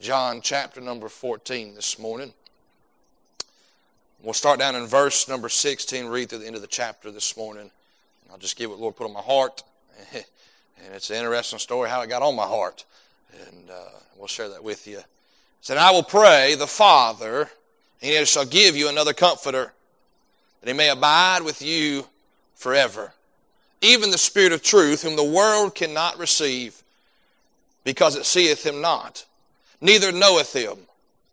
John chapter number 14 this morning. We'll start down in verse number 16, read through the end of the chapter this morning. I'll just give what the Lord put on my heart. And it's an interesting story how it got on my heart. And uh, we'll share that with you. It said, I will pray the Father, and he shall give you another comforter, that he may abide with you forever. Even the Spirit of truth, whom the world cannot receive, because it seeth him not, neither knoweth him,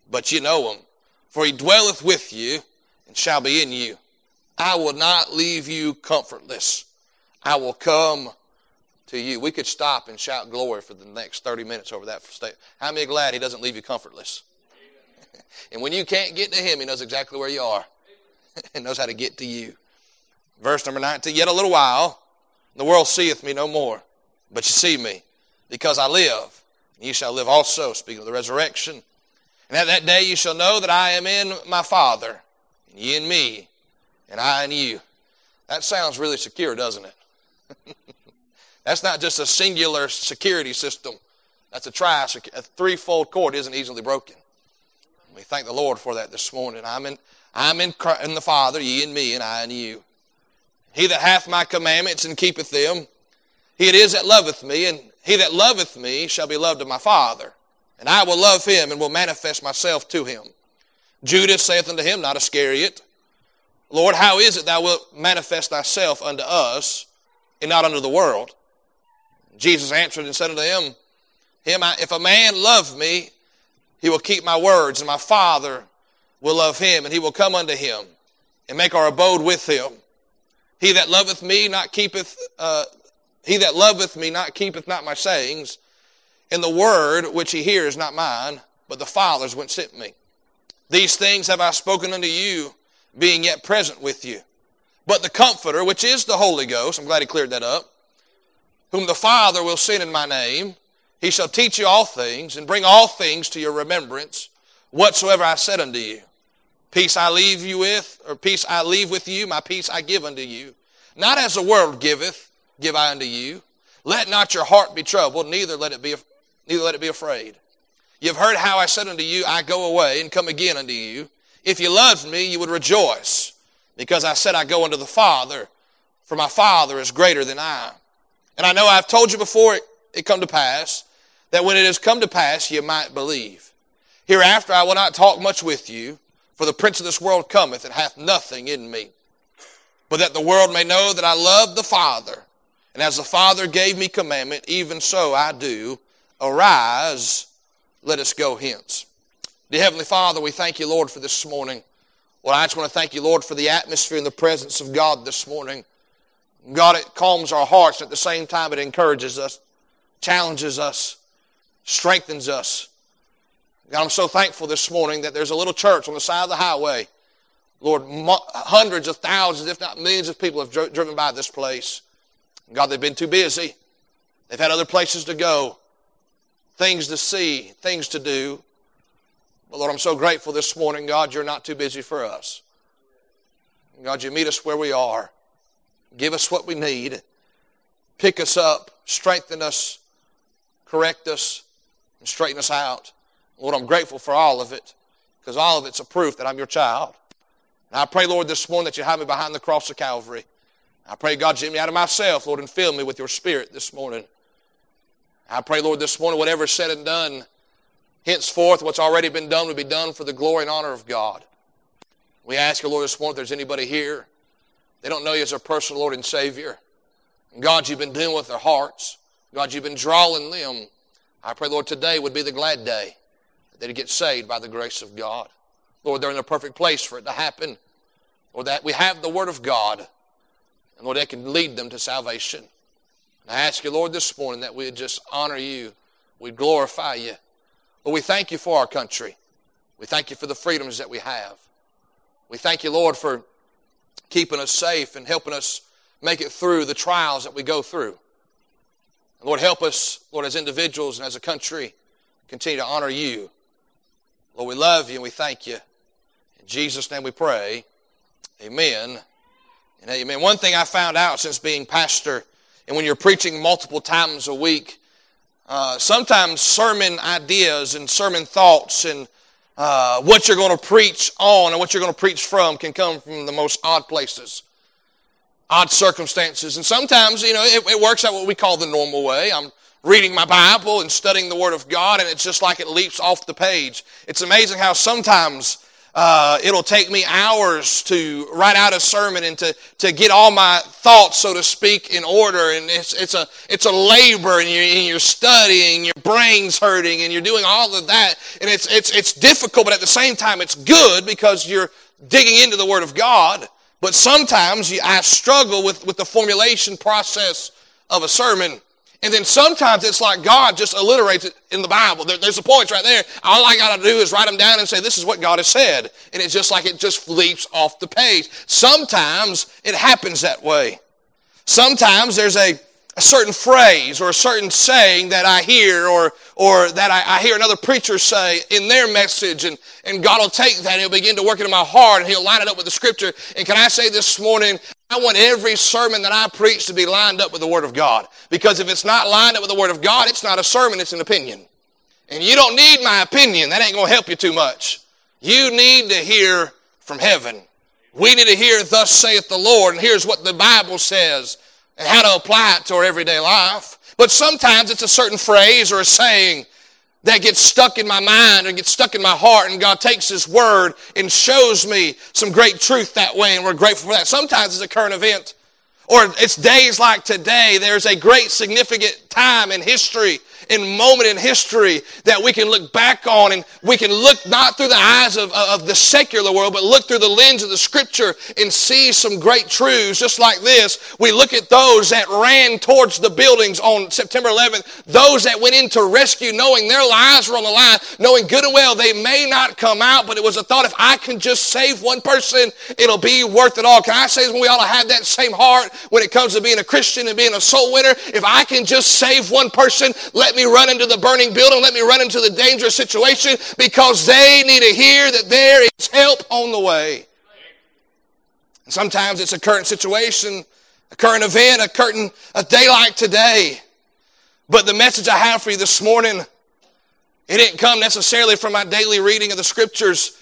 but ye know him. For he dwelleth with you, and shall be in you. I will not leave you comfortless. I will come to you. We could stop and shout glory for the next 30 minutes over that state. How many glad he doesn't leave you comfortless? and when you can't get to him, he knows exactly where you are and knows how to get to you. Verse number 19, yet a little while, the world seeth me no more, but you see me, because I live. Ye shall live also, speaking of the resurrection. And at that day ye shall know that I am in my Father, and ye in me, and I in you. That sounds really secure, doesn't it? That's not just a singular security system. That's a tri a threefold cord isn't easily broken. We thank the Lord for that this morning. I'm in, I'm in, in the Father, ye in me, and I in you. He that hath my commandments and keepeth them, he it is that loveth me, and he that loveth me shall be loved of my Father. And I will love him and will manifest myself to him. Judas saith unto him, not Iscariot, Lord, how is it thou wilt manifest thyself unto us and not unto the world? Jesus answered and said unto him, him if a man love me, he will keep my words, and my Father will love him, and he will come unto him and make our abode with him. He that loveth me not keepeth, uh, he that loveth me not keepeth not my sayings, and the word which he hears not mine, but the Father's which sent me. These things have I spoken unto you, being yet present with you. But the Comforter, which is the Holy Ghost, I'm glad he cleared that up, whom the Father will send in my name, he shall teach you all things, and bring all things to your remembrance, whatsoever I said unto you. Peace I leave you with, or peace I leave with you, my peace I give unto you. Not as the world giveth, give I unto you. Let not your heart be troubled, neither let it be, neither let it be afraid. You've heard how I said unto you, I go away and come again unto you. If you loved me, you would rejoice, because I said I go unto the Father, for my Father is greater than I. And I know I've told you before it, it come to pass, that when it has come to pass, you might believe. Hereafter I will not talk much with you, for the prince of this world cometh and hath nothing in me. But that the world may know that I love the Father, and as the Father gave me commandment, even so I do. Arise, let us go hence. Dear Heavenly Father, we thank you, Lord, for this morning. Well, I just want to thank you, Lord, for the atmosphere and the presence of God this morning. God, it calms our hearts, at the same time, it encourages us, challenges us, strengthens us. God, I'm so thankful this morning that there's a little church on the side of the highway. Lord, hundreds of thousands, if not millions of people have driven by this place. God, they've been too busy. They've had other places to go, things to see, things to do. But Lord, I'm so grateful this morning, God, you're not too busy for us. God, you meet us where we are. Give us what we need. Pick us up, strengthen us, correct us, and straighten us out. Lord, I'm grateful for all of it because all of it's a proof that I'm your child. And I pray, Lord, this morning that you have me behind the cross of Calvary. I pray, God, get me out of myself, Lord, and fill me with your spirit this morning. I pray, Lord, this morning, whatever is said and done, henceforth, what's already been done will be done for the glory and honor of God. We ask you, Lord, this morning, if there's anybody here, they don't know you as their personal Lord and Savior. God, you've been dealing with their hearts. God, you've been drawing them. I pray, Lord, today would be the glad day that they'd get saved by the grace of God. Lord, they're in the perfect place for it to happen. Or that we have the Word of God. And Lord, that can lead them to salvation. And I ask you, Lord, this morning that we'd just honor you. We'd glorify you. Lord, we thank you for our country. We thank you for the freedoms that we have. We thank you, Lord, for keeping us safe and helping us make it through the trials that we go through. Lord, help us, Lord, as individuals and as a country, continue to honor you. Lord, we love you and we thank you. In Jesus' name we pray. Amen and amen. One thing I found out since being pastor, and when you're preaching multiple times a week, Uh, sometimes sermon ideas and sermon thoughts and uh, what you're going to preach on and what you're going to preach from can come from the most odd places, odd circumstances. And sometimes, you know, it, it works out what we call the normal way. I'm reading my Bible and studying the Word of God, and it's just like it leaps off the page. It's amazing how sometimes uh, it'll take me hours to write out a sermon and to, to get all my thoughts, so to speak, in order. And it's, it's, a, it's a labor and you're, and you're studying, your brain's hurting and you're doing all of that. And it's, it's, it's difficult, but at the same time, it's good because you're digging into the Word of God. But sometimes you, I struggle with, with the formulation process of a sermon. And then sometimes it's like God just alliterates it in the Bible. There, there's the points right there. All I got to do is write them down and say, this is what God has said. And it's just like it just leaps off the page. Sometimes it happens that way. Sometimes there's a, a certain phrase or a certain saying that I hear or, or that I, I, hear another preacher say in their message and, and God will take that and he'll begin to work it in my heart and he'll line it up with the scripture. And can I say this morning, I want every sermon that I preach to be lined up with the Word of God. Because if it's not lined up with the Word of God, it's not a sermon, it's an opinion. And you don't need my opinion. That ain't going to help you too much. You need to hear from heaven. We need to hear, Thus saith the Lord, and here's what the Bible says, and how to apply it to our everyday life. But sometimes it's a certain phrase or a saying that gets stuck in my mind and gets stuck in my heart and God takes His Word and shows me some great truth that way and we're grateful for that. Sometimes it's a current event or it's days like today. There's a great significant time in history and moment in history that we can look back on and we can look not through the eyes of, of the secular world, but look through the lens of the scripture and see some great truths just like this. We look at those that ran towards the buildings on September 11th, those that went in to rescue knowing their lives were on the line, knowing good and well they may not come out, but it was a thought if I can just save one person, it'll be worth it all. Can I say we ought to have that same heart when it comes to being a Christian and being a soul winner? If I can just save one person, let me run into the burning building. Let me run into the dangerous situation because they need to hear that there is help on the way. Sometimes it's a current situation, a current event, a current a day like today. But the message I have for you this morning, it didn't come necessarily from my daily reading of the scriptures.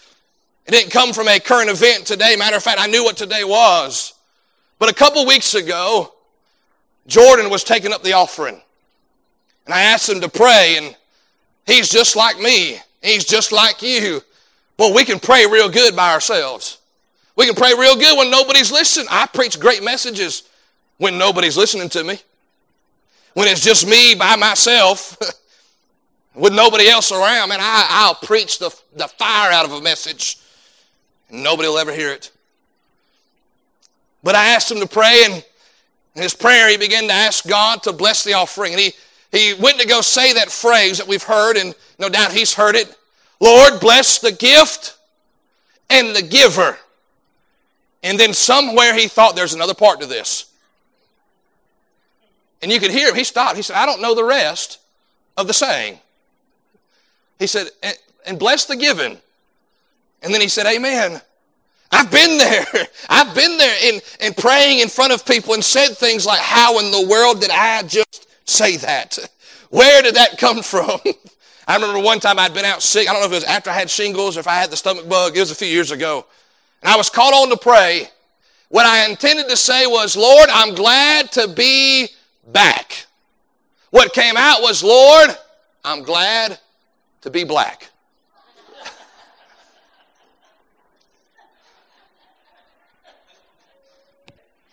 It didn't come from a current event today. Matter of fact, I knew what today was. But a couple weeks ago, Jordan was taking up the offering. And I asked him to pray, and he's just like me. He's just like you. Well, we can pray real good by ourselves. We can pray real good when nobody's listening. I preach great messages when nobody's listening to me. When it's just me by myself with nobody else around, man, I, I'll preach the, the fire out of a message. And nobody will ever hear it. But I asked him to pray, and in his prayer, he began to ask God to bless the offering. And he he went to go say that phrase that we've heard, and no doubt he's heard it. Lord, bless the gift and the giver. And then somewhere he thought there's another part to this. And you could hear him. He stopped. He said, I don't know the rest of the saying. He said, and bless the given. And then he said, Amen. I've been there. I've been there in, in praying in front of people and said things like, How in the world did I just say that? Where did that come from? I remember one time I'd been out sick. I don't know if it was after I had shingles or if I had the stomach bug. It was a few years ago. And I was called on to pray. What I intended to say was, Lord, I'm glad to be back. What came out was, Lord, I'm glad to be black.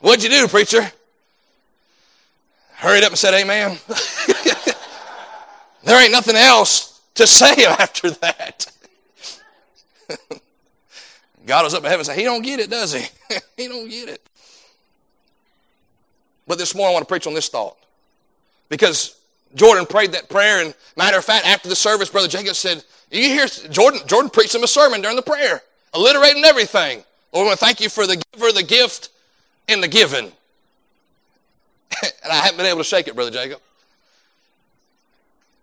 What'd you do, preacher? Hurried up and said amen. there ain't nothing else to say after that. God was up in heaven and said, He don't get it, does he? he don't get it. But this morning I want to preach on this thought. Because Jordan prayed that prayer, and matter of fact, after the service, Brother Jacob said, You hear Jordan, Jordan preached him a sermon during the prayer, alliterating everything. Lord, I want to thank you for the giver, the gift, and the given. and I haven't been able to shake it, Brother Jacob.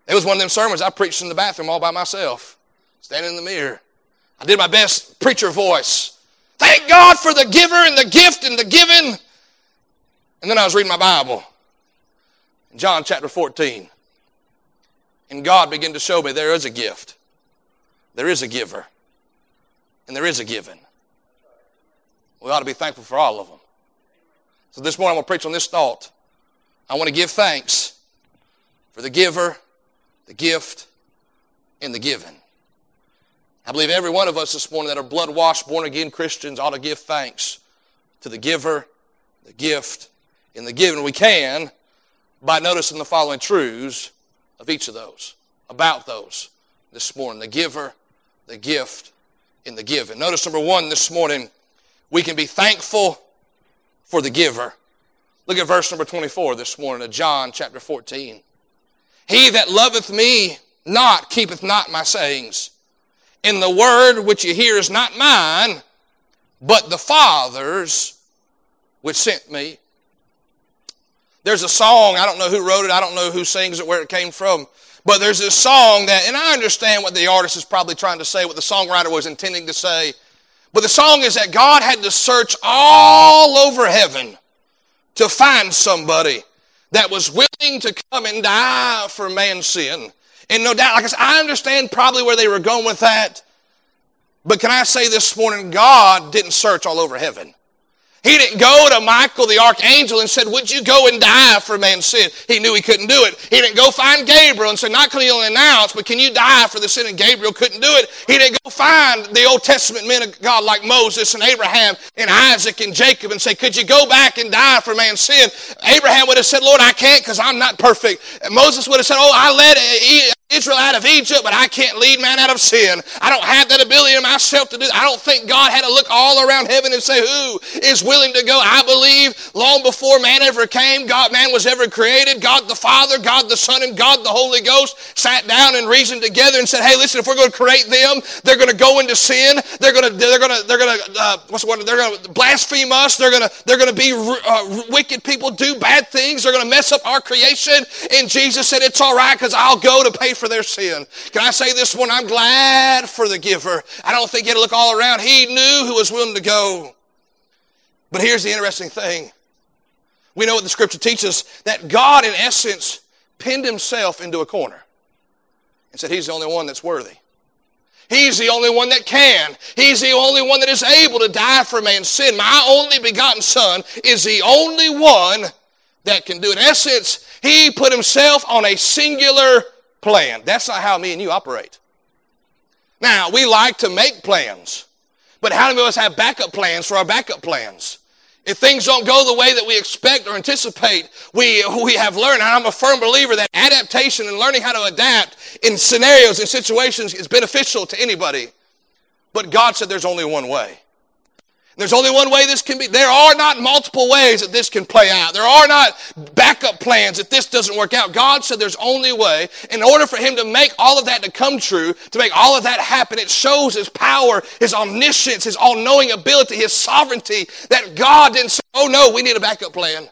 It was one of them sermons I preached in the bathroom all by myself, standing in the mirror. I did my best preacher voice. Thank God for the giver and the gift and the giving. And then I was reading my Bible. John chapter 14. And God began to show me there is a gift, there is a giver, and there is a giving. We ought to be thankful for all of them. So this morning I'm going to preach on this thought. I want to give thanks for the giver, the gift, and the given. I believe every one of us this morning that are blood washed, born again Christians ought to give thanks to the giver, the gift, and the given. We can by noticing the following truths of each of those, about those this morning the giver, the gift, and the given. Notice number one this morning, we can be thankful for the giver. Look at verse number 24 this morning of John chapter 14. He that loveth me not keepeth not my sayings. And the word which you hear is not mine, but the Father's which sent me. There's a song, I don't know who wrote it, I don't know who sings it, where it came from, but there's this song that, and I understand what the artist is probably trying to say, what the songwriter was intending to say. But the song is that God had to search all over heaven to find somebody that was willing to come and die for man's sin. And no doubt, like I said, I understand probably where they were going with that. But can I say this morning, God didn't search all over heaven. He didn't go to Michael the archangel and said, Would you go and die for man's sin? He knew he couldn't do it. He didn't go find Gabriel and say, Not can you announce, but can you die for the sin? And Gabriel couldn't do it. He didn't go find the Old Testament men of God like Moses and Abraham and Isaac and Jacob and say, Could you go back and die for man's sin? Abraham would have said, Lord, I can't because I'm not perfect. And Moses would have said, Oh, I led Israel out of Egypt, but I can't lead man out of sin. I don't have that ability in myself to do. I don't think God had to look all around heaven and say, "Who is willing to go?" I believe long before man ever came, God, man was ever created. God the Father, God the Son, and God the Holy Ghost sat down and reasoned together and said, "Hey, listen, if we're going to create them, they're going to go into sin. They're going to, they're going to, they're going to, uh, what's the word? They're going to blaspheme us. They're going to, they're going to be uh, wicked people, do bad things. They're going to mess up our creation." And Jesus said, "It's all right because I'll go to pay for their sin. Can I say this one? I'm glad for the giver. I don't think he had to look all around. He knew who was willing to go. But here's the interesting thing. We know what the scripture teaches that God, in essence, pinned himself into a corner and said, He's the only one that's worthy. He's the only one that can. He's the only one that is able to die for man's sin. My only begotten Son is the only one that can do it. In essence, he put himself on a singular plan. That's not how me and you operate. Now, we like to make plans, but how many of us have backup plans for our backup plans? If things don't go the way that we expect or anticipate, we, we have learned, and I'm a firm believer that adaptation and learning how to adapt in scenarios and situations is beneficial to anybody. But God said there's only one way. There's only one way this can be. There are not multiple ways that this can play out. There are not backup plans if this doesn't work out. God said there's only way. In order for Him to make all of that to come true, to make all of that happen, it shows His power, His omniscience, His all-knowing ability, His sovereignty, that God didn't say, oh no, we need a backup plan.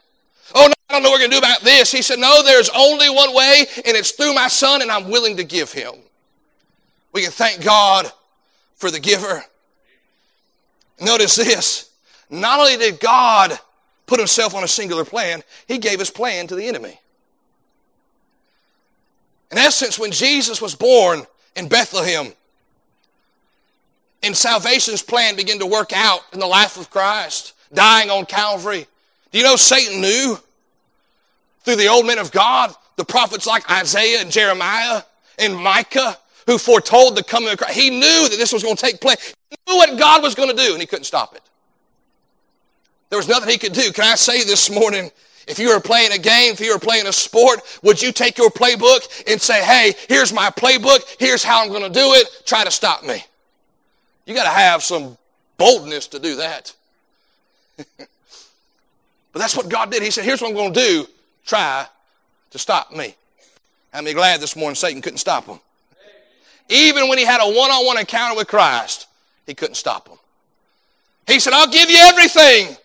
Oh no, I don't know what we're going to do about this. He said, no, there's only one way, and it's through my Son, and I'm willing to give Him. We can thank God for the giver. Notice this. Not only did God put himself on a singular plan, he gave his plan to the enemy. In essence, when Jesus was born in Bethlehem, and salvation's plan began to work out in the life of Christ, dying on Calvary, do you know Satan knew through the old men of God, the prophets like Isaiah and Jeremiah and Micah, who foretold the coming of Christ. He knew that this was going to take place. Knew what God was going to do, and he couldn't stop it. There was nothing he could do. Can I say this morning, if you were playing a game, if you were playing a sport, would you take your playbook and say, hey, here's my playbook, here's how I'm going to do it, try to stop me? You got to have some boldness to do that. but that's what God did. He said, here's what I'm going to do, try to stop me. I'm glad this morning Satan couldn't stop him. Even when he had a one on one encounter with Christ, he couldn't stop him. He said, I'll give you everything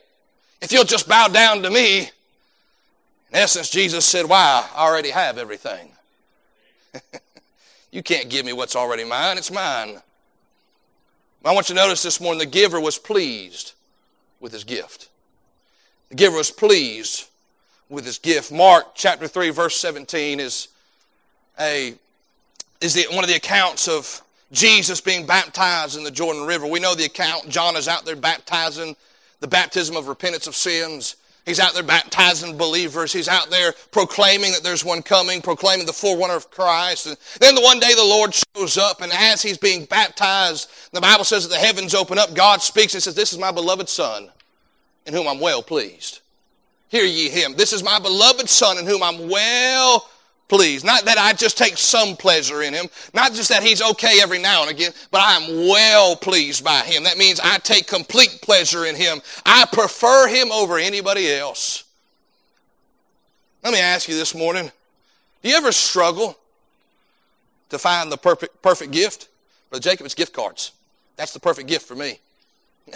if you'll just bow down to me. In essence, Jesus said, Why? I already have everything. you can't give me what's already mine, it's mine. I want you to notice this morning the giver was pleased with his gift. The giver was pleased with his gift. Mark chapter 3, verse 17 is a is the, one of the accounts of Jesus being baptized in the Jordan River. We know the account. John is out there baptizing the baptism of repentance of sins. He's out there baptizing believers. He's out there proclaiming that there's one coming, proclaiming the forerunner of Christ. And then the one day the Lord shows up, and as he's being baptized, the Bible says that the heavens open up. God speaks and says, This is my beloved Son, in whom I'm well pleased. Hear ye him. This is my beloved Son, in whom I'm well pleased. Not that I just take some pleasure in him, not just that he's okay every now and again, but I am well pleased by him. That means I take complete pleasure in him. I prefer him over anybody else. Let me ask you this morning do you ever struggle to find the perfect, perfect gift? Brother Jacob, it's gift cards. That's the perfect gift for me.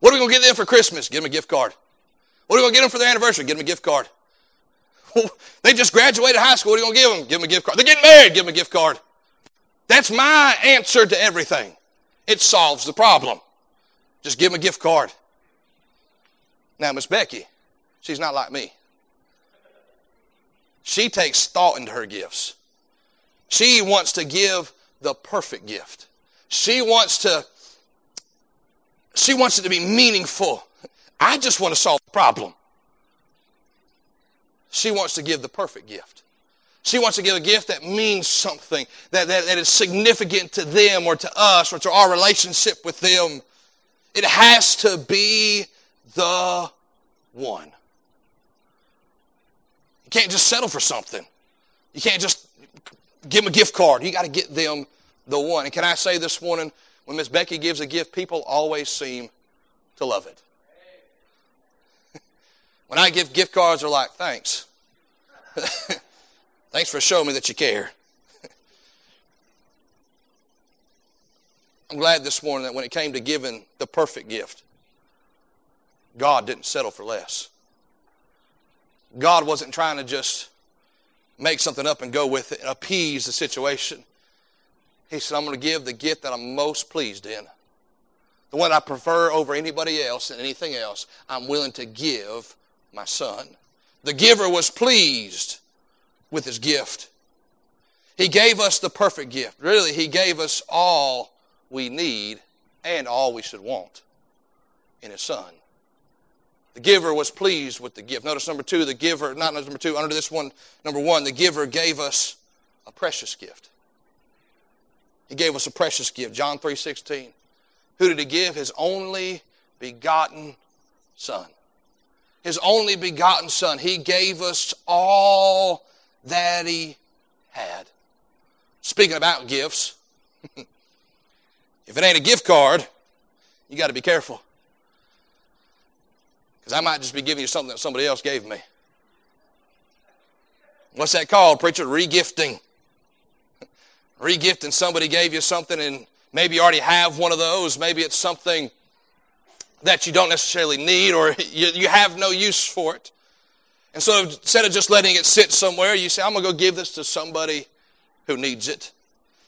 what are we going to get them for Christmas? Give them a gift card. What are we going to get them for their anniversary? Give them a gift card. they just graduated high school. What are you going to give them? Give them a gift card. They're getting married. Give them a gift card. That's my answer to everything. It solves the problem. Just give them a gift card. Now, Miss Becky, she's not like me. She takes thought into her gifts. She wants to give the perfect gift. She wants to she wants it to be meaningful. I just want to solve the problem. She wants to give the perfect gift. She wants to give a gift that means something, that, that, that is significant to them or to us or to our relationship with them. It has to be the one. You can't just settle for something. You can't just give them a gift card. You got to get them the one. And can I say this morning, when Miss Becky gives a gift, people always seem to love it. When I give gift cards, they're like, thanks. thanks for showing me that you care. I'm glad this morning that when it came to giving the perfect gift, God didn't settle for less. God wasn't trying to just make something up and go with it and appease the situation. He said, I'm going to give the gift that I'm most pleased in. The one I prefer over anybody else and anything else, I'm willing to give my son. The giver was pleased with his gift. He gave us the perfect gift. Really, he gave us all we need and all we should want in his son. The giver was pleased with the gift. Notice number two, the giver, not number two, under this one, number one, the giver gave us a precious gift. He gave us a precious gift. John 3 16. Who did he give? His only begotten Son his only begotten Son. He gave us all that he had. Speaking about gifts, if it ain't a gift card, you got to be careful. Because I might just be giving you something that somebody else gave me. What's that called, preacher? Regifting. Regifting. Somebody gave you something and maybe you already have one of those. Maybe it's something that you don't necessarily need or you, you have no use for it. And so instead of just letting it sit somewhere, you say, I'm going to go give this to somebody who needs it.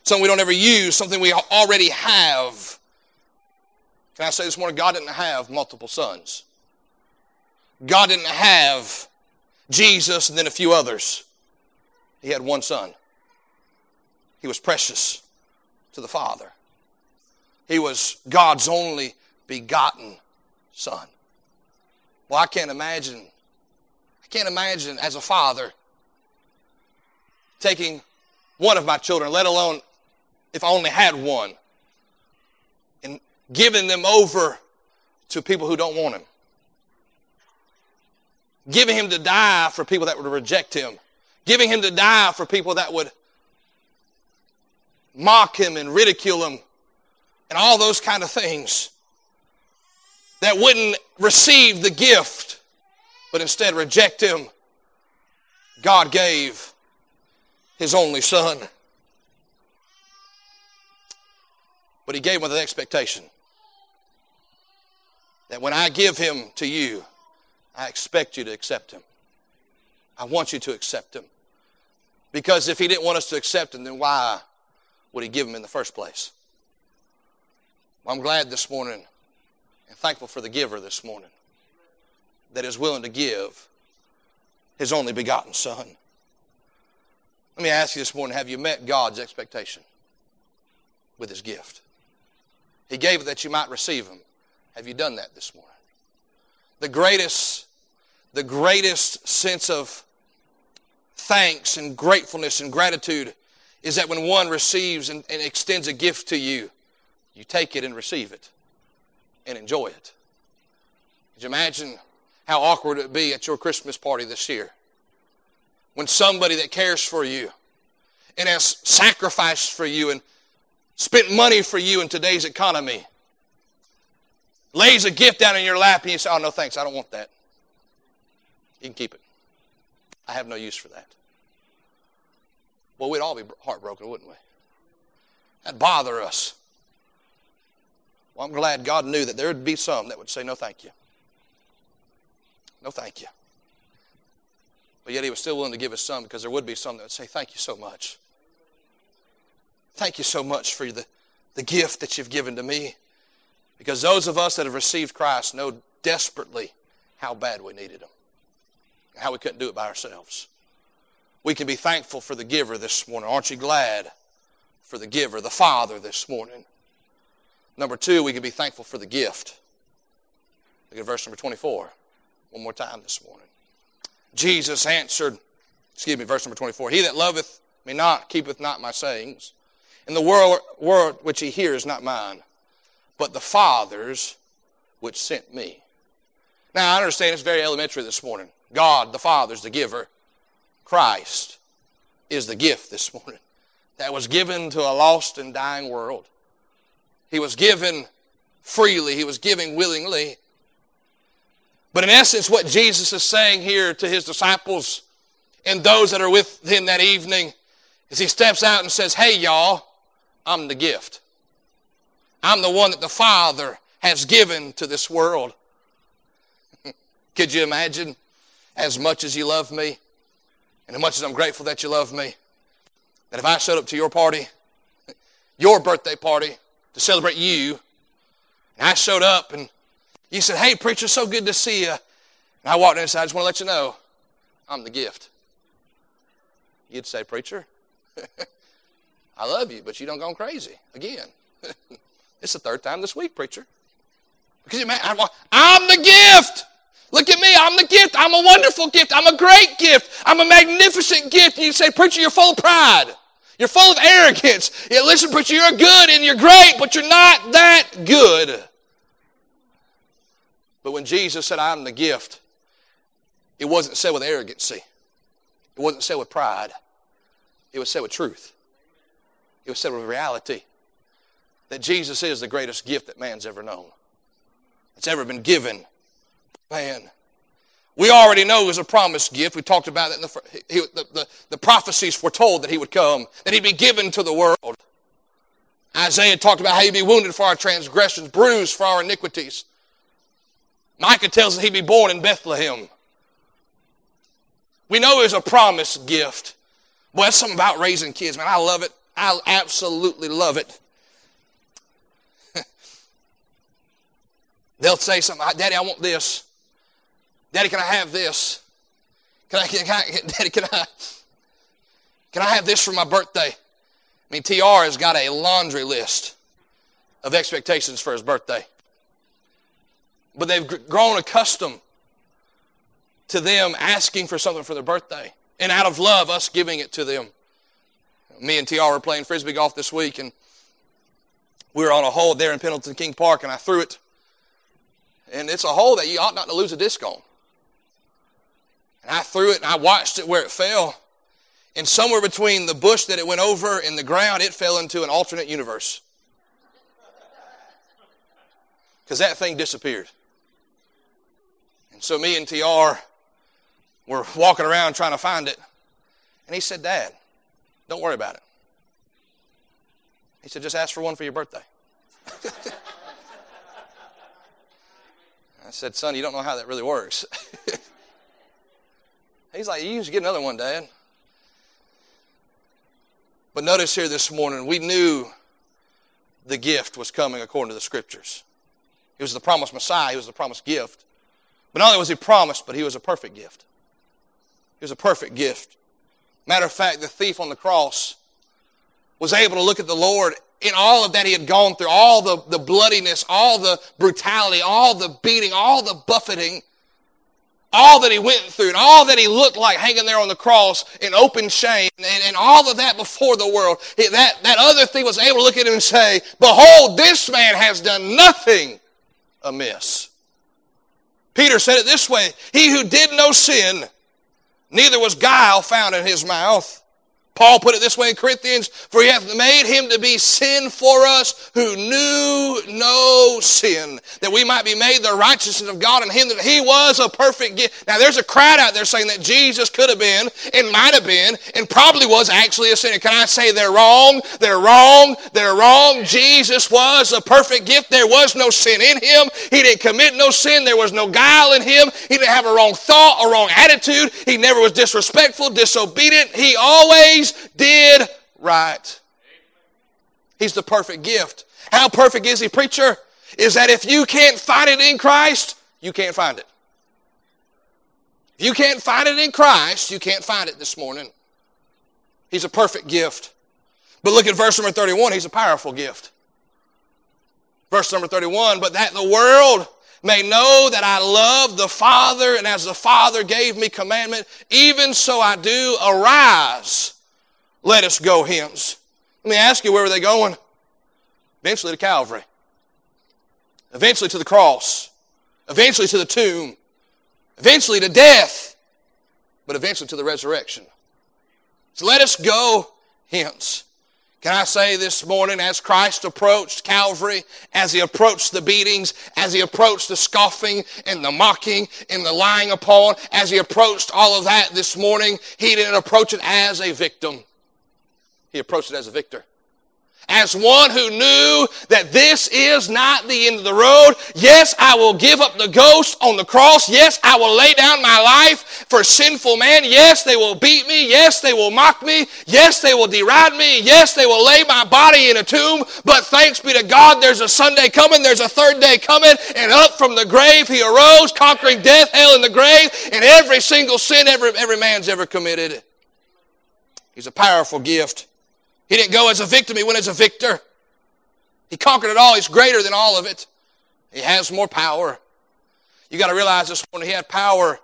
Something we don't ever use, something we already have. Can I say this morning, God didn't have multiple sons. God didn't have Jesus and then a few others. He had one son. He was precious to the Father. He was God's only begotten son. Well, I can't imagine, I can't imagine as a father taking one of my children, let alone if I only had one, and giving them over to people who don't want him. Giving him to die for people that would reject him. Giving him to die for people that would mock him and ridicule him and all those kind of things that wouldn't receive the gift, but instead reject him, God gave his only son. But he gave with an expectation that when I give him to you, I expect you to accept him. I want you to accept him. Because if he didn't want us to accept him, then why would he give him in the first place? Well, I'm glad this morning and thankful for the giver this morning that is willing to give his only begotten Son. Let me ask you this morning have you met God's expectation with His gift? He gave it that you might receive Him. Have you done that this morning? The greatest, the greatest sense of thanks and gratefulness and gratitude is that when one receives and, and extends a gift to you, you take it and receive it and enjoy it. Could you imagine how awkward it would be at your Christmas party this year? when somebody that cares for you and has sacrificed for you and spent money for you in today's economy lays a gift down in your lap and you say, Oh, no, thanks, I don't want that. You can keep it. I have no use for that. Well, we'd all be heartbroken, wouldn't we? That'd bother us. Well, I'm glad God knew that there would be some that would say, No, thank you. No, thank you. But yet he was still willing to give us some because there would be some that would say, Thank you so much. Thank you so much for the, the gift that you've given to me. Because those of us that have received Christ know desperately how bad we needed Him and how we couldn't do it by ourselves. We can be thankful for the giver this morning. Aren't you glad for the giver, the Father, this morning? Number two, we can be thankful for the gift. Look at verse number 24. One more time this morning. Jesus answered, excuse me, verse number 24, He that loveth me not keepeth not my sayings. And the word, word which he hears is not mine, but the Father's which sent me. Now, I understand it's very elementary this morning. God, the Father, is the giver. Christ is the gift this morning that was given to a lost and dying world. He was given freely, He was giving willingly. But in essence, what Jesus is saying here to his disciples and those that are with him that evening is he steps out and says, Hey, y'all, I'm the gift. I'm the one that the Father has given to this world. Could you imagine as much as you love me and as much as I'm grateful that you love me, that if I showed up to your party, your birthday party, to celebrate you, and I showed up and you said, Hey, preacher, so good to see you. And I walked in inside, I just want to let you know, I'm the gift. You'd say, Preacher, I love you, but you don't go crazy again. it's the third time this week, preacher. Because I'm, I'm the gift. Look at me. I'm the gift. I'm a wonderful gift. I'm a great gift. I'm a magnificent gift. And you say, Preacher, you're full of pride. You're full of arrogance. Yeah, listen, preacher, you're good and you're great, but you're not that good. But when Jesus said, I'm the gift, it wasn't said with arrogancy. It wasn't said with pride. It was said with truth. It was said with reality. That Jesus is the greatest gift that man's ever known. It's ever been given. Man. We already know it was a promised gift. We talked about that in the, he, the, the, the prophecies foretold that he would come, that he'd be given to the world. Isaiah talked about how he'd be wounded for our transgressions, bruised for our iniquities. Micah tells us he'd be born in Bethlehem. We know it was a promised gift. Boy, that's something about raising kids, man. I love it. I absolutely love it. They'll say something, Daddy, I want this. Daddy, can I have this? Can I, can I, Daddy, can I, can I have this for my birthday? I mean, TR has got a laundry list of expectations for his birthday but they've grown accustomed to them asking for something for their birthday. And out of love, us giving it to them. Me and TR were playing frisbee golf this week, and we were on a hole there in Pendleton King Park, and I threw it. And it's a hole that you ought not to lose a disc on. And I threw it, and I watched it where it fell. And somewhere between the bush that it went over and the ground, it fell into an alternate universe. Because that thing disappeared. And so me and TR were walking around trying to find it. And he said, Dad, don't worry about it. He said, just ask for one for your birthday. I said, son, you don't know how that really works. He's like, you should get another one, Dad. But notice here this morning, we knew the gift was coming according to the scriptures. He was the promised Messiah, he was the promised gift. But not only was he promised, but he was a perfect gift. He was a perfect gift. Matter of fact, the thief on the cross was able to look at the Lord in all of that he had gone through, all the, the bloodiness, all the brutality, all the beating, all the buffeting, all that he went through, and all that he looked like hanging there on the cross in open shame, and, and all of that before the world. That, that other thing was able to look at him and say, Behold, this man has done nothing amiss. Peter said it this way He who did no sin, neither was guile found in his mouth. Paul put it this way in Corinthians, for he hath made him to be sin for us who knew no sin, that we might be made the righteousness of God in him, that he was a perfect gift. Now there's a crowd out there saying that Jesus could have been, and might have been, and probably was actually a sinner. Can I say they're wrong? They're wrong. They're wrong. Jesus was a perfect gift. There was no sin in him. He didn't commit no sin. There was no guile in him. He didn't have a wrong thought, a wrong attitude. He never was disrespectful, disobedient. He always did right. He's the perfect gift. How perfect is he, preacher? Is that if you can't find it in Christ, you can't find it. If you can't find it in Christ, you can't find it this morning. He's a perfect gift. But look at verse number 31. He's a powerful gift. Verse number 31, but that the world may know that I love the Father, and as the Father gave me commandment, even so I do. Arise let us go hence. Let me ask you, where were they going? Eventually to Calvary. Eventually to the cross. Eventually to the tomb. Eventually to death. But eventually to the resurrection. So let us go hence. Can I say this morning, as Christ approached Calvary, as he approached the beatings, as he approached the scoffing and the mocking and the lying upon, as he approached all of that this morning, he didn't approach it as a victim. He approached it as a victor. As one who knew that this is not the end of the road. Yes, I will give up the ghost on the cross. Yes, I will lay down my life for sinful man. Yes, they will beat me. Yes, they will mock me. Yes, they will deride me. Yes, they will lay my body in a tomb. But thanks be to God, there's a Sunday coming. There's a third day coming. And up from the grave he arose, conquering death, hell, and the grave, and every single sin every, every man's ever committed. He's a powerful gift. He didn't go as a victim, he went as a victor. He conquered it all. He's greater than all of it. He has more power. You got to realize this morning he had power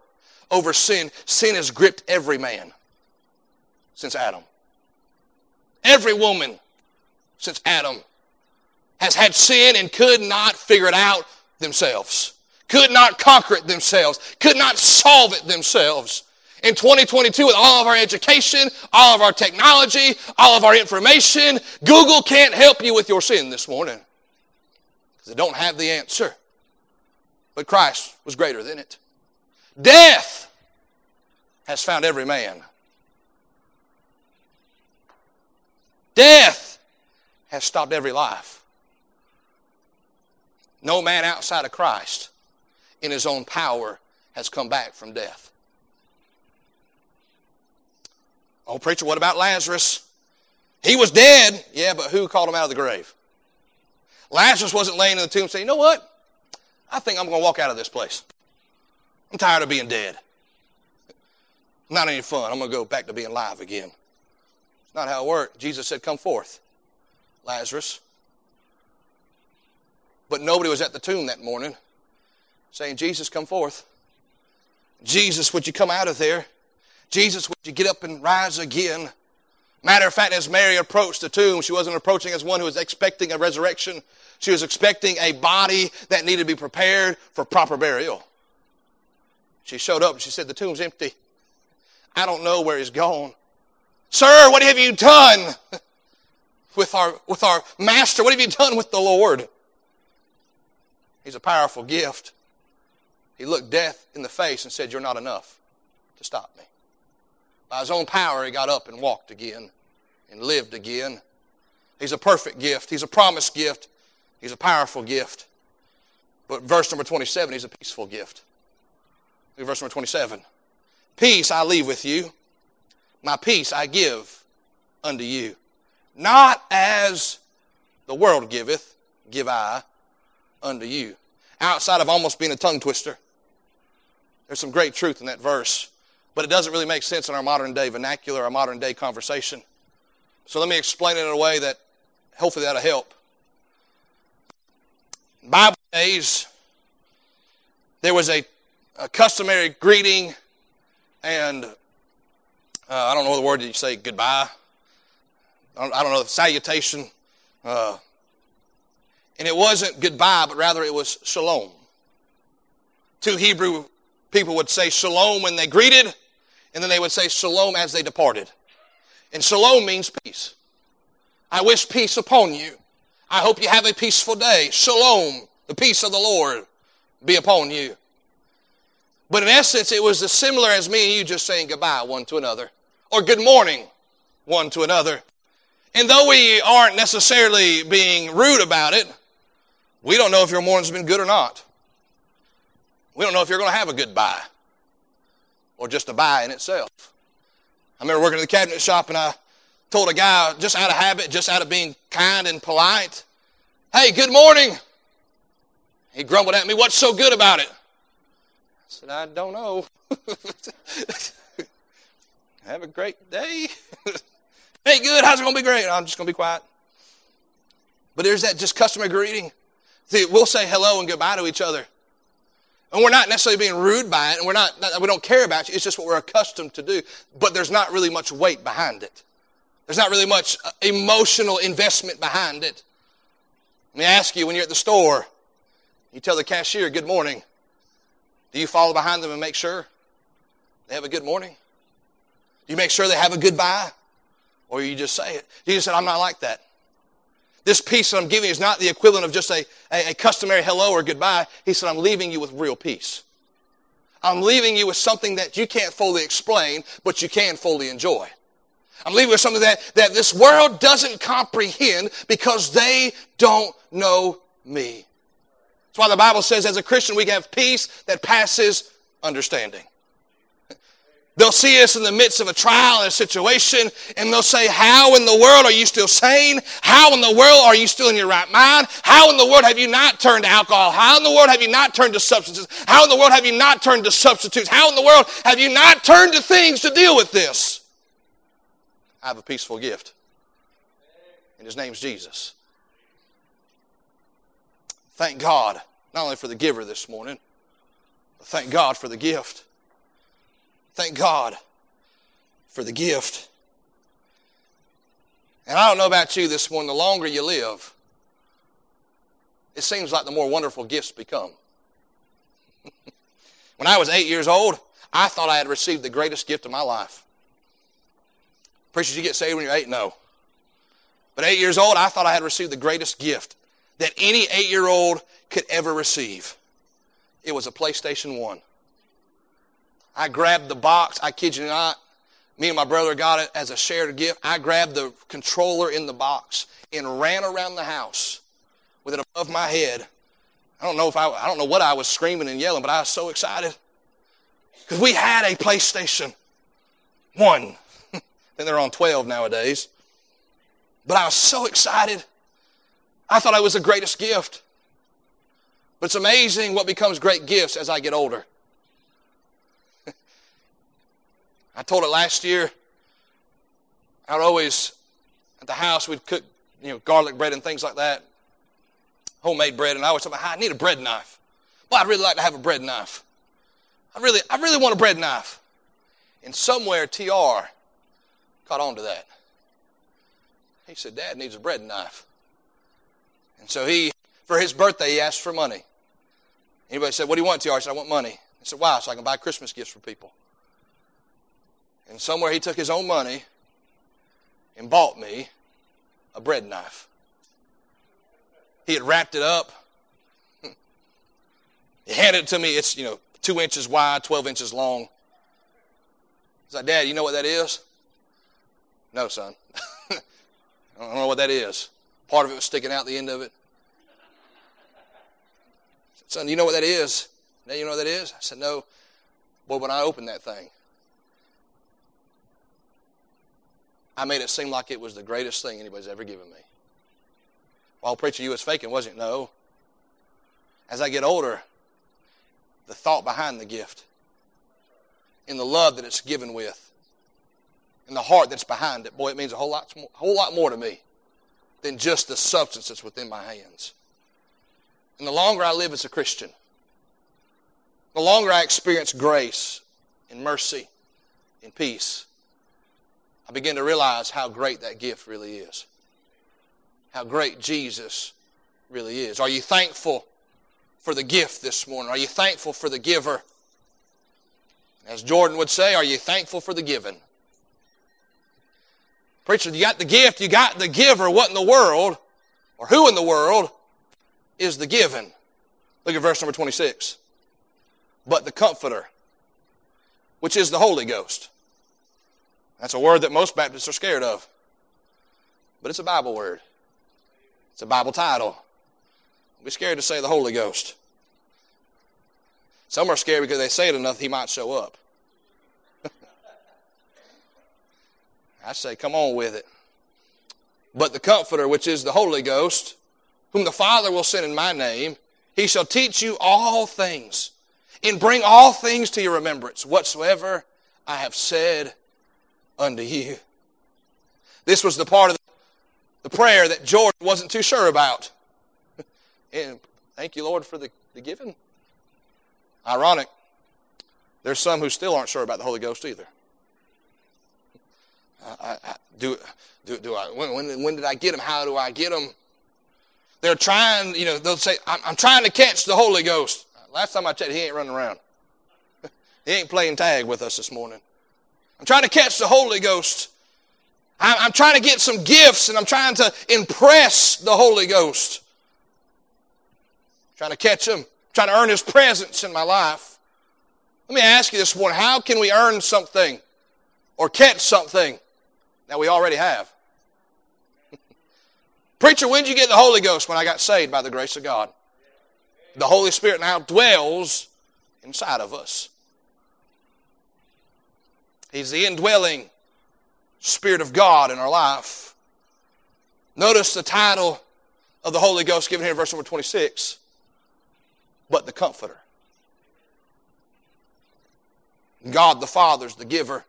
over sin. Sin has gripped every man since Adam. Every woman since Adam has had sin and could not figure it out themselves, could not conquer it themselves, could not solve it themselves in 2022 with all of our education, all of our technology, all of our information. Google can't help you with your sin this morning because they don't have the answer. But Christ was greater than it. Death has found every man. Death has stopped every life. No man outside of Christ in his own power has come back from death. Oh, preacher, what about Lazarus? He was dead. Yeah, but who called him out of the grave? Lazarus wasn't laying in the tomb saying, you know what? I think I'm going to walk out of this place. I'm tired of being dead. Not any fun. I'm going to go back to being alive again. It's not how it worked. Jesus said, Come forth, Lazarus. But nobody was at the tomb that morning saying, Jesus, come forth. Jesus, would you come out of there? Jesus, would you get up and rise again? Matter of fact, as Mary approached the tomb, she wasn't approaching as one who was expecting a resurrection. She was expecting a body that needed to be prepared for proper burial. She showed up and she said, The tomb's empty. I don't know where he's gone. Sir, what have you done with our, with our master? What have you done with the Lord? He's a powerful gift. He looked death in the face and said, You're not enough to stop me. By his own power, he got up and walked again and lived again. He's a perfect gift. He's a promised gift. He's a powerful gift. But verse number 27, he's a peaceful gift. Look verse number 27. Peace I leave with you, my peace I give unto you. Not as the world giveth, give I unto you. Outside of almost being a tongue twister, there's some great truth in that verse. But it doesn't really make sense in our modern day vernacular, our modern day conversation. So let me explain it in a way that hopefully that'll help. Bible days, there was a, a customary greeting and uh, I don't know the word you say goodbye. I don't, know the salutation. Uh, and it wasn't goodbye, but rather it was shalom. Two Hebrew people would say shalom when they greeted, and then they would say shalom as they departed. And shalom means peace. I wish peace upon you. I hope you have a peaceful day. Shalom, the peace of the Lord be upon you. But in essence, it was as similar as me and you just saying goodbye one to another, or good morning one to another. And though we aren't necessarily being rude about it, we don't know if your morning's been good or not. We don't know if you're going to have a good bye or just a bye in itself. I remember working in the cabinet shop and I told a guy, just out of habit, just out of being kind and polite, hey, good morning. He grumbled at me, what's so good about it? I said, I don't know. have a great day. hey, good, how's it going to be great? I'm just going to be quiet. But there's that just customer greeting. See, we'll say hello and goodbye to each other. And we're not necessarily being rude by it, and we're not, we don't care about you. It's just what we're accustomed to do. But there's not really much weight behind it. There's not really much uh, emotional investment behind it. Let me ask you when you're at the store, you tell the cashier, Good morning. Do you follow behind them and make sure they have a good morning? Do you make sure they have a goodbye? Or you just say it? Jesus said, I'm not like that. This peace that I'm giving you is not the equivalent of just a, a, a customary hello or goodbye. He said, I'm leaving you with real peace. I'm leaving you with something that you can't fully explain, but you can fully enjoy. I'm leaving you with something that, that this world doesn't comprehend because they don't know me. That's why the Bible says as a Christian we can have peace that passes understanding. They'll see us in the midst of a trial and a situation, and they'll say, How in the world are you still sane? How in the world are you still in your right mind? How in the world have you not turned to alcohol? How in the world have you not turned to substances? How in the world have you not turned to substitutes? How in the world have you not turned to things to deal with this? I have a peaceful gift, and his name's Jesus. Thank God, not only for the giver this morning, but thank God for the gift. Thank God for the gift. And I don't know about you this morning, the longer you live, it seems like the more wonderful gifts become. when I was eight years old, I thought I had received the greatest gift of my life. Preachers, you get saved when you're eight? No. But eight years old, I thought I had received the greatest gift that any eight year old could ever receive. It was a PlayStation 1. I grabbed the box. I kid you not. Me and my brother got it as a shared gift. I grabbed the controller in the box and ran around the house with it above my head. I don't know if I, I don't know what I was screaming and yelling, but I was so excited because we had a PlayStation 1. then they're on 12 nowadays. But I was so excited. I thought it was the greatest gift. But it's amazing what becomes great gifts as I get older. I told it last year. I would always, at the house, we'd cook, you know, garlic bread and things like that, homemade bread, and I always thought, I need a bread knife. Well, I'd really like to have a bread knife. I really, I really want a bread knife. And somewhere, TR caught on to that. He said, Dad needs a bread knife. And so he, for his birthday, he asked for money. Anybody said, What do you want, TR? I said, I want money. He said, Why? So I can buy Christmas gifts for people. And somewhere he took his own money and bought me a bread knife. He had wrapped it up. He handed it to me. It's, you know, two inches wide, 12 inches long. He's like, Dad, you know what that is? No, son. I don't know what that is. Part of it was sticking out the end of it. Son, you know what that is? Now you know what that is? I said, no. Boy, when I opened that thing, I made it seem like it was the greatest thing anybody's ever given me. Well, preacher, you was faking, wasn't it? No. As I get older, the thought behind the gift in the love that it's given with, in the heart that's behind it, boy, it means a whole lot, whole lot more to me than just the substance that's within my hands. And the longer I live as a Christian, the longer I experience grace and mercy and peace, I begin to realize how great that gift really is. How great Jesus really is. Are you thankful for the gift this morning? Are you thankful for the giver? As Jordan would say, are you thankful for the given? Preacher, you got the gift, you got the giver. What in the world, or who in the world, is the given? Look at verse number 26. But the Comforter, which is the Holy Ghost. That's a word that most Baptists are scared of. But it's a Bible word. It's a Bible title. Be scared to say the Holy Ghost. Some are scared because they say it enough, he might show up. I say, come on with it. But the Comforter, which is the Holy Ghost, whom the Father will send in my name, he shall teach you all things and bring all things to your remembrance, whatsoever I have said unto you. This was the part of the prayer that Jordan wasn't too sure about. and thank you, Lord, for the, the giving. Ironic. There's some who still aren't sure about the Holy Ghost either. I, I, do, do, do I, when, when, when did I get them? How do I get them? They're trying, you know, they'll say, I'm, I'm trying to catch the Holy Ghost. Last time I checked, he ain't running around. he ain't playing tag with us this morning. I'm trying to catch the Holy Ghost. I'm, trying to get some gifts and I'm trying to impress the Holy Ghost. I'm trying to catch him, I'm trying to earn his presence in my life. Let me ask you this morning how can we earn something or catch something that we already have? Preacher, when did you get the Holy Ghost? When I got saved by the grace of God. The Holy Spirit now dwells inside of us. He's the indwelling Spirit of God in our life. Notice the title of the Holy Ghost given here in verse number 26 but the Comforter. God the Father is the giver,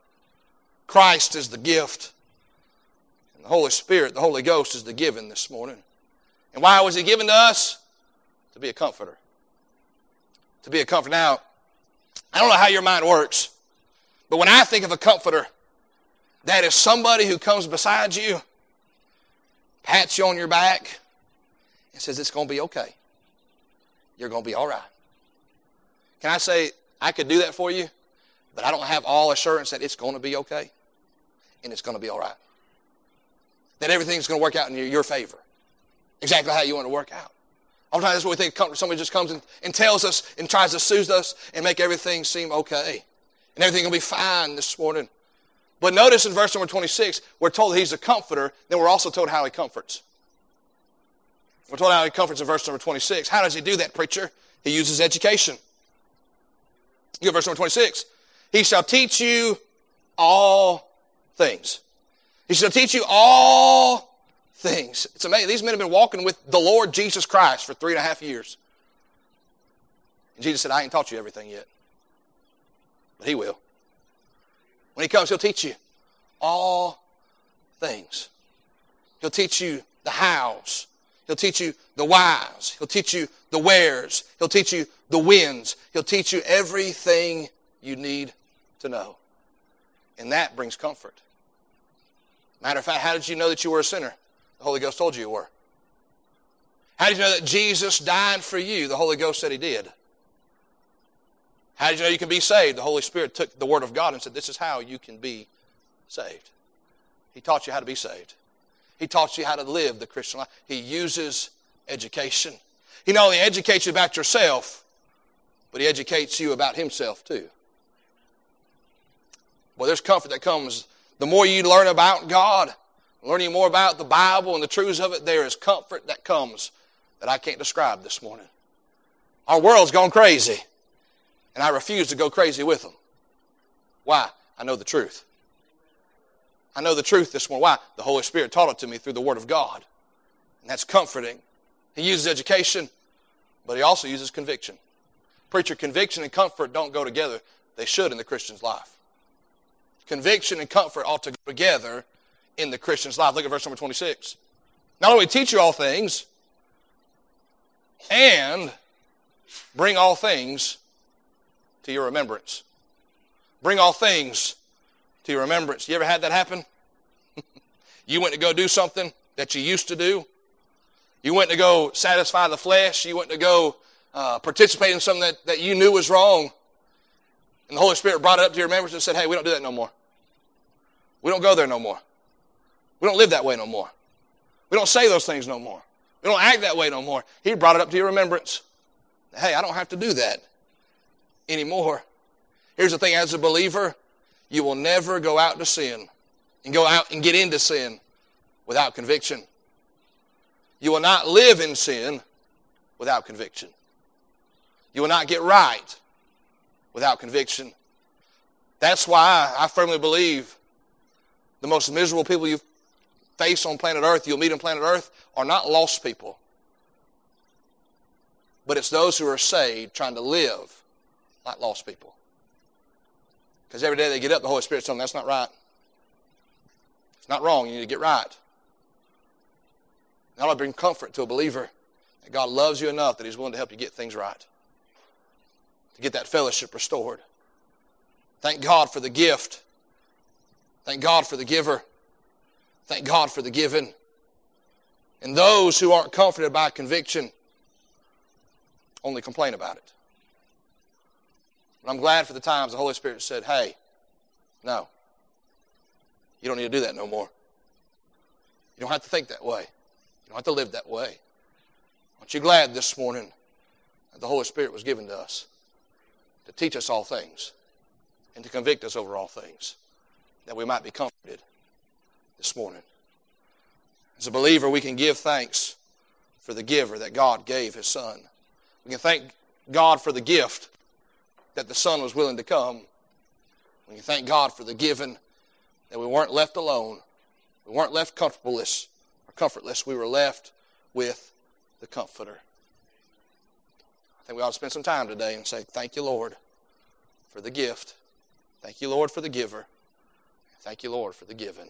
Christ is the gift, and the Holy Spirit, the Holy Ghost, is the given this morning. And why was He given to us? To be a comforter. To be a comforter. Now, I don't know how your mind works, but when I think of a comforter, that is somebody who comes beside you, pats you on your back, and says, It's going to be okay. You're going to be all right. Can I say, I could do that for you, but I don't have all assurance that it's going to be okay and it's going to be all right. That everything's going to work out in your favor. Exactly how you want to work out. Oftentimes that's what we think. Somebody just comes and, and tells us and tries to soothe us and make everything seem okay. And everything will be fine this morning. But notice in verse number 26, we're told he's a comforter, then we're also told how he comforts. We're told how he comforts in verse number 26. How does he do that, preacher? He uses education. You verse number 26. He shall teach you all things. He shall teach you all things. It's amazing. These men have been walking with the Lord Jesus Christ for three and a half years. And Jesus said, I ain't taught you everything yet. But he will. When he comes, he'll teach you all things. He'll teach you the hows. He'll teach you the whys. He'll teach you the wheres. He'll teach you the whens. He'll teach you everything you need to know. And that brings comfort. Matter of fact, how did you know that you were a sinner? The Holy Ghost told you you were. How did you know that Jesus died for you? The Holy Ghost said he did. How did you know you can be saved? The Holy Spirit took the Word of God and said, This is how you can be saved. He taught you how to be saved. He taught you how to live the Christian life. He uses education. He not only educates you about yourself, but he educates you about himself too. Well, there's comfort that comes. The more you learn about God, learning more about the Bible and the truths of it, there is comfort that comes that I can't describe this morning. Our world's gone crazy, and I refuse to go crazy with them. Why? I know the truth. I know the truth this morning. Why? The Holy Spirit taught it to me through the Word of God. And that's comforting. He uses education, but he also uses conviction. Preacher, conviction and comfort don't go together. They should in the Christian's life. Conviction and comfort ought to go together in the Christian's life. Look at verse number 26. Not only teach you all things, and bring all things to your remembrance. Bring all things to your remembrance. You ever had that happen? you went to go do something that you used to do. You went to go satisfy the flesh. You went to go uh, participate in something that, that you knew was wrong. And the Holy Spirit brought it up to your remembrance and said, hey, we don't do that no more. We don't go there no more. We don't live that way no more. We don't say those things no more. We don't act that way no more. He brought it up to your remembrance. Hey, I don't have to do that anymore. Here's the thing as a believer, you will never go out to sin and go out and get into sin without conviction. You will not live in sin without conviction. You will not get right without conviction. That's why I firmly believe the most miserable people you face on planet Earth, you'll meet on planet Earth, are not lost people. But it's those who are saved trying to live like lost people. Because every day they get up, the Holy Spirit's telling them that's not right. It's not wrong. You need to get right. That'll bring comfort to a believer that God loves you enough that He's willing to help you get things right, to get that fellowship restored. Thank God for the gift. Thank God for the giver. Thank God for the given. And those who aren't comforted by conviction only complain about it. But I'm glad for the times the Holy Spirit said, hey, no, you don't need to do that no more. You don't have to think that way. You don't have to live that way. Aren't you glad this morning that the Holy Spirit was given to us to teach us all things and to convict us over all things, that we might be comforted this morning? As a believer, we can give thanks for the giver that God gave His Son. We can thank God for the gift that the Son was willing to come. We can thank God for the given that we weren't left alone. We weren't left comfortabless or comfortless. We were left with the Comforter. I think we ought to spend some time today and say, Thank you, Lord, for the gift. Thank you, Lord, for the giver. Thank you, Lord, for the given.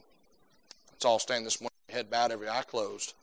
Let's all stand this morning, head bowed, every eye closed.